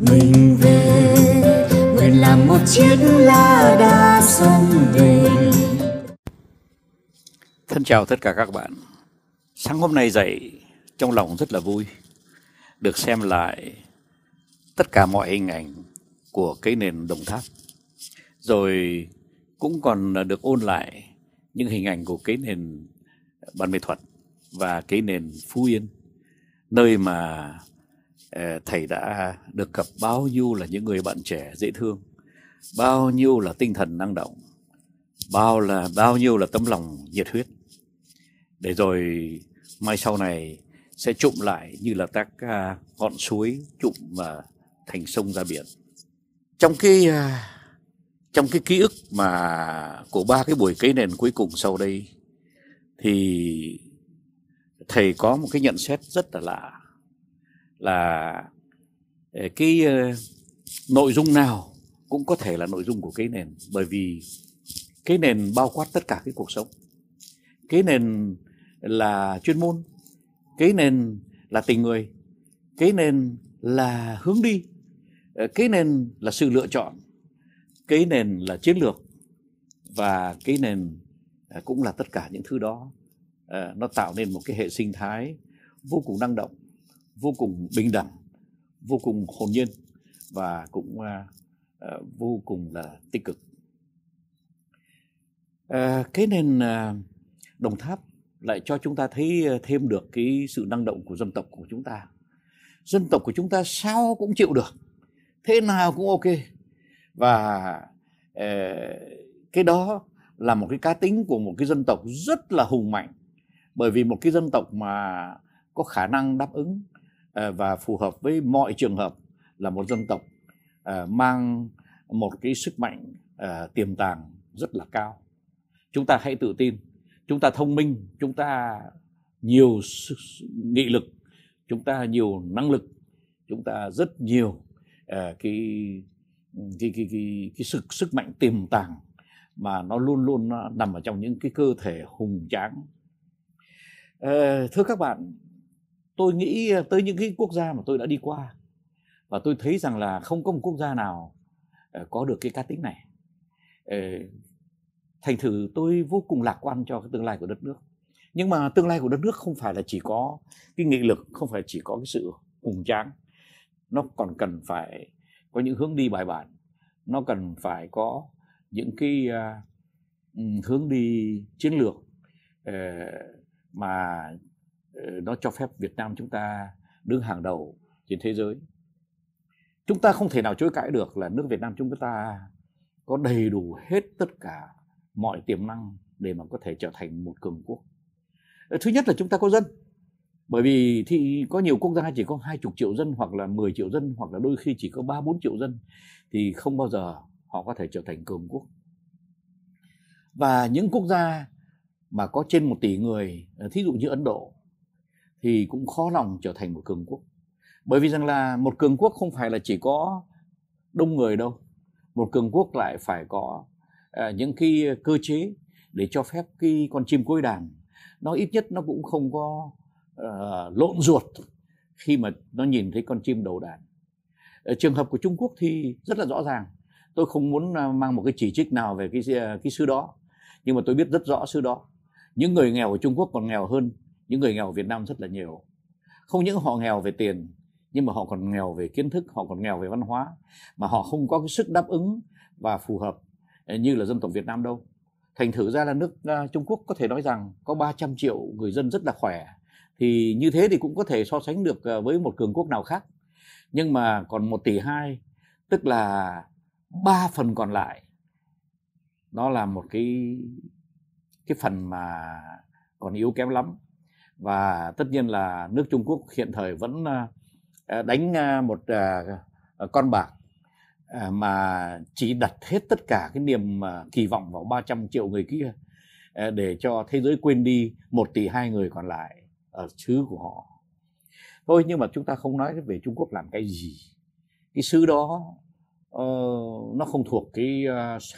mình về nguyện làm một chiếc lá đa sông về Thân chào tất cả các bạn. Sáng hôm nay dậy, trong lòng rất là vui được xem lại tất cả mọi hình ảnh của cái nền Đồng Tháp. Rồi cũng còn được ôn lại những hình ảnh của cái nền Ban Mê Thuật và cái nền Phú Yên, nơi mà Ờ, thầy đã được gặp bao nhiêu là những người bạn trẻ dễ thương, bao nhiêu là tinh thần năng động, bao là bao nhiêu là tấm lòng nhiệt huyết. Để rồi mai sau này sẽ trụm lại như là các à, ngọn suối trụm mà thành sông ra biển. Trong cái à, trong cái ký ức mà của ba cái buổi cấy nền cuối cùng sau đây thì thầy có một cái nhận xét rất là lạ là ờ, cái ờ, nội dung nào cũng có thể là nội dung của cái nền. Bởi vì cái nền bao quát tất cả cái cuộc sống. Cái nền là chuyên môn, cái nền là tình người, cái nền là hướng đi ờ, cái nền là sự lựa chọn, cái nền là chiến lược, và cái nền cũng là tất cả những thứ đó nó tạo nên một cái hệ sinh thái vô cùng năng động vô cùng bình đẳng vô cùng hồn nhiên và cũng uh, vô cùng là tích cực. Uh, cái nền uh, đồng tháp lại cho chúng ta thấy thêm được cái sự năng động của dân tộc của chúng ta. Dân tộc của chúng ta sao cũng chịu được thế nào cũng ok. Và uh, cái đó là một cái cá tính của một cái dân tộc rất là hùng mạnh bởi vì một cái dân tộc mà có khả năng đáp ứng Ờ, và phù hợp với mọi trường hợp là một dân tộc ờ, mang một cái sức mạnh ờ, tiềm tàng rất là cao. Chúng ta hãy tự tin, chúng ta thông minh, chúng ta nhiều nghị lực, chúng ta nhiều năng lực, chúng ta rất nhiều cái cái cái cái cái sức sức mạnh tiềm tàng mà nó luôn luôn nằm ở trong những cái cơ thể hùng tráng. Thưa các bạn tôi nghĩ ờ, tới những cái quốc gia mà tôi đã đi qua và tôi thấy rằng là không có một quốc gia nào ờ, có được cái cá tính này. Ờ, thành thử tôi vô cùng lạc quan cho cái tương lai của đất nước. Nhưng mà tương lai của đất nước không phải là chỉ có cái nghị lực không phải chỉ có cái sự hùng tráng. Nó còn cần phải có những hướng đi bài bản. Nó cần phải có những cái uh, hướng đi chiến lược uh, mà Ờ, nó cho phép Việt Nam chúng ta đứng hàng đầu trên thế giới. Chúng ta không thể nào chối cãi được là nước Việt Nam chúng ta có đầy đủ hết tất cả mọi tiềm năng để mà có thể trở thành một cường quốc. Ờ, thứ nhất là chúng ta có dân. Bởi vì thì có nhiều quốc gia chỉ có hai chục triệu dân hoặc là 10 triệu dân hoặc là đôi khi chỉ có ba bốn triệu dân thì không bao giờ họ có thể trở thành cường quốc. Và những quốc gia mà có trên một tỷ người ờ, thí dụ như Ấn Độ thì cũng khó lòng trở thành một cường quốc. Bởi vì rằng là một cường quốc không phải là chỉ có đông người đâu. Một cường quốc lại phải có ờ, những cái cơ chế để cho phép cái con chim cối đàn. Nó ít nhất nó cũng không có uh, lộn ruột khi mà nó nhìn thấy con chim đầu đàn. Ở trường hợp của Trung Quốc thì rất là rõ ràng. Tôi không muốn à, mang một cái chỉ trích nào về cái à, cái xứ đó nhưng mà tôi biết rất rõ xứ đó. Những người nghèo ở Trung Quốc còn nghèo hơn những người nghèo Việt Nam rất là nhiều. Không những họ nghèo về tiền, nhưng mà họ còn nghèo về kiến thức, họ còn nghèo về văn hóa, mà họ không có cái sức đáp ứng và phù hợp ờ, như là dân tộc Việt Nam đâu. Thành thử ra là nước à, Trung Quốc có thể nói rằng có 300 triệu người dân rất là khỏe. Thì như thế thì cũng có thể so sánh được ờ, với một cường quốc nào khác. Nhưng mà còn một tỷ hai, tức là ba phần còn lại đó là một cái cái phần mà còn yếu kém lắm và tất nhiên là nước Trung Quốc hiện thời vẫn ờ, ờ, đánh ờ, một con bạc mà chỉ đặt hết tất cả cái niềm kỳ vọng vào 300 triệu người kia để cho thế giới quên đi một tỷ hai người còn lại ở xứ của họ. Thôi nhưng mà chúng ta không nói về Trung Quốc làm cái gì. Cái xứ đó nó không thuộc cái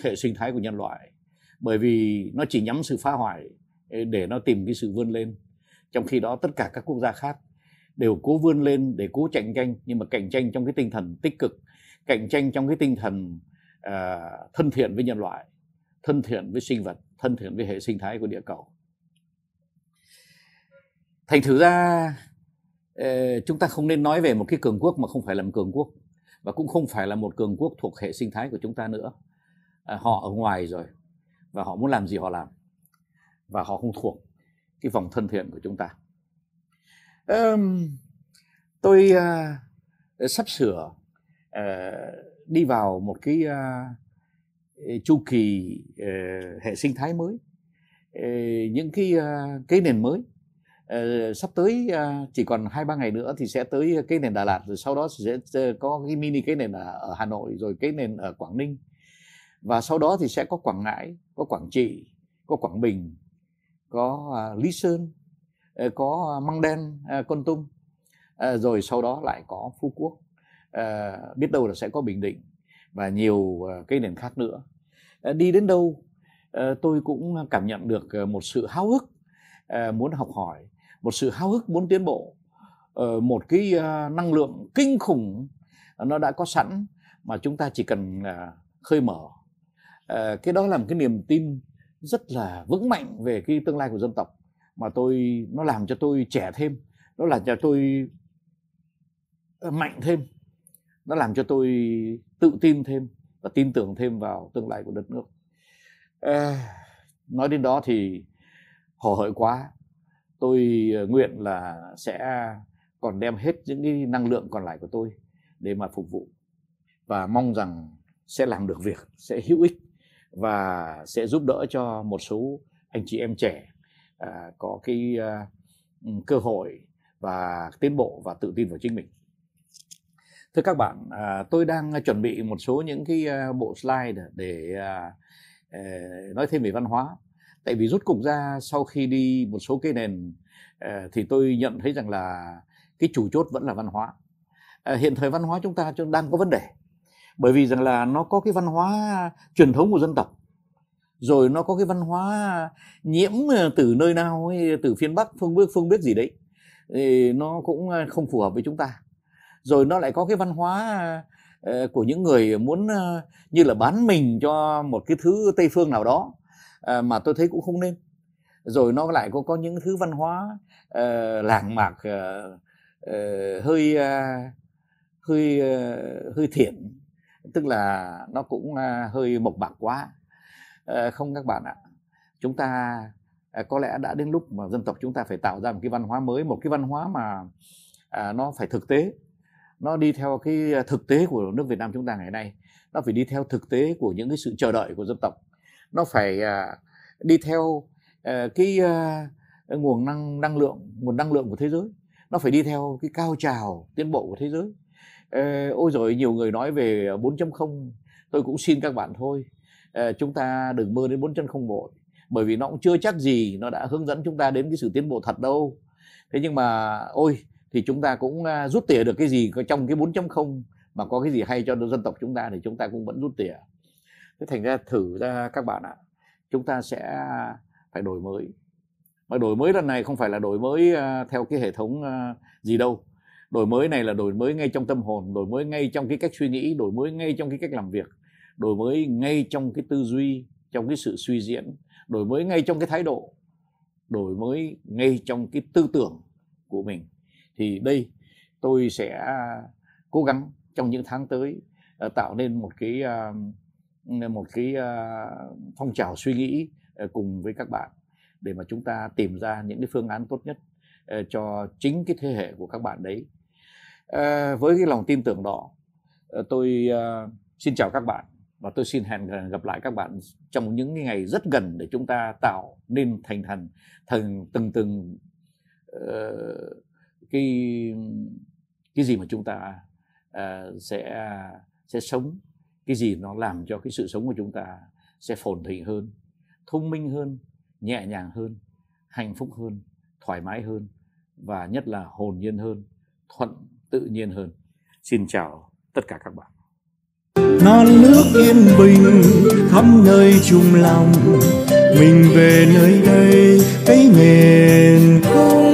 hệ sinh thái của nhân loại, bởi vì nó chỉ nhắm sự phá hoại để nó tìm cái sự vươn lên trong khi đó tất cả các quốc gia khác đều cố vươn lên để cố cạnh tranh nhưng mà cạnh tranh trong cái tinh thần tích cực cạnh tranh trong cái tinh thần uh, thân thiện với nhân loại thân thiện với sinh vật thân thiện với hệ sinh thái của địa cầu. Thành thử ra uh, chúng ta không nên nói về một cái cường quốc mà không phải là một cường quốc và cũng không phải là một cường quốc thuộc hệ sinh thái của chúng ta nữa. Uh, họ ở ngoài rồi và họ muốn làm gì họ làm và họ không thuộc cái vòng thân thiện của chúng ta. Um, tôi uh, sắp sửa uh, đi vào một cái uh, chu kỳ uh, hệ sinh thái mới uh, những cái uh, cái nền mới. Uh, sắp tới uh, chỉ còn hai ba ngày nữa thì sẽ tới cái nền Đà Lạt rồi sau đó sẽ có cái mini cái nền ở, ở Hà Nội rồi cái nền ở Quảng Ninh. Và sau đó thì sẽ có Quảng Ngãi có Quảng Trị có Quảng Bình có à, Lý Sơn ờ, có à, Măng Đen à, Con Tum rồi sau đó lại có Phú Quốc. Ờ, biết đâu là sẽ có Bình Định và nhiều cây cái nền khác nữa. Ờ, đi đến đâu tôi cũng cảm nhận được một sự háo hức muốn học hỏi, một sự háo hức muốn tiến bộ. Một cái năng lượng kinh khủng nó đã có sẵn mà chúng ta chỉ cần khơi mở. Cái đó là một cái niềm tin rất là vững mạnh về cái tương lai của dân tộc. Mà tôi nó làm cho tôi trẻ thêm nó làm cho tôi ờ, mạnh thêm nó làm cho tôi tự tin thêm và tin tưởng thêm vào tương lai của đất nước. À, nói đến đó thì hò hởi quá. Tôi ờ, nguyện là sẽ còn đem hết những cái năng lượng còn lại của tôi để mà phục vụ và mong rằng sẽ làm được việc sẽ hữu ích và sẽ giúp đỡ cho một số anh chị em trẻ à, có cái à, ừ, cơ hội và tiến bộ và tự tin vào chính mình. Thưa các bạn à, tôi đang chuẩn bị một số những cái à, bộ slide để à, à, nói thêm về văn hóa. Tại vì rút cục ra sau khi đi một số cái nền à, thì tôi nhận thấy rằng là cái chủ chốt vẫn là văn hóa. À, hiện thời văn hóa chúng ta đang có vấn đề bởi vì rằng là nó có cái văn hóa truyền thống của dân tộc. Rồi nó có cái văn hóa nhiễm ờ, từ nơi nào ấy, từ phiên bắc phương bước phương biết gì đấy thì nó cũng ờ, không phù hợp với chúng ta. Rồi nó lại có cái văn hóa ờ, của những người muốn như là bán mình cho một cái thứ tây phương nào đó mà tôi thấy cũng không nên. Rồi nó lại có có những thứ văn hóa làng mạc hơi hơi hơi thiện tức là nó cũng hơi mộc bạc quá. Ờ, không các bạn ạ. Chúng ta à, có lẽ đã đến lúc mà dân tộc chúng ta phải tạo ra một cái văn hóa mới một cái văn hóa mà à, nó phải thực tế. Nó đi theo cái thực tế của nước Việt Nam chúng ta ngày nay. Nó phải đi theo thực tế của những cái sự chờ đợi của dân tộc. Nó phải à, đi theo à, cái à, nguồn năng năng lượng nguồn năng lượng của thế giới. Nó phải đi theo cái cao trào tiến bộ của thế giới ôi rồi nhiều người nói về ờ, 4.0 tôi cũng xin các bạn thôi. Ờ, chúng ta đừng mơ đến 4.0 vội. Bởi vì nó cũng chưa chắc gì nó đã hướng dẫn chúng ta đến cái sự tiến bộ thật đâu. Thế nhưng mà ôi thì chúng ta cũng rút tỉa được cái gì trong cái 4.0 mà có cái gì hay cho dân tộc chúng ta thì chúng ta cũng vẫn rút tỉa. Thế thành ra thử ra các bạn ạ chúng ta sẽ phải đổi mới. Mà đổi mới lần này không phải là đổi mới theo cái hệ thống gì đâu đổi mới này là đổi mới ngay trong tâm hồn, đổi mới ngay trong cái cách suy nghĩ, đổi mới ngay trong cái cách làm việc, đổi mới ngay trong cái tư duy, trong cái sự suy diễn, đổi mới ngay trong cái thái độ, đổi mới ngay trong cái tư tưởng của mình. Thì đây, tôi sẽ à, cố gắng trong những tháng tới à, tạo nên một cái à, một cái phong trào suy nghĩ cùng với các bạn để mà chúng ta tìm ra những cái phương án tốt nhất cho chính cái thế hệ của các bạn đấy à, với cái lòng tin tưởng đó ờ, tôi uh, xin chào các bạn và tôi xin hẹn gặp lại các bạn trong những ngày rất gần để chúng ta tạo nên thành thần thần từng từng uh, cái cái gì mà chúng ta uh, sẽ sẽ sống cái gì nó làm cho cái sự sống của chúng ta sẽ phồn thịnh hơn thông minh hơn nhẹ nhàng hơn hạnh phúc hơn thoải mái hơn và nhất là hồn nhiên hơn thuận tự nhiên hơn. Xin chào tất cả các bạn. Non nước yên bình khắp nơi chung lòng. Mình về nơi đây, cái miền không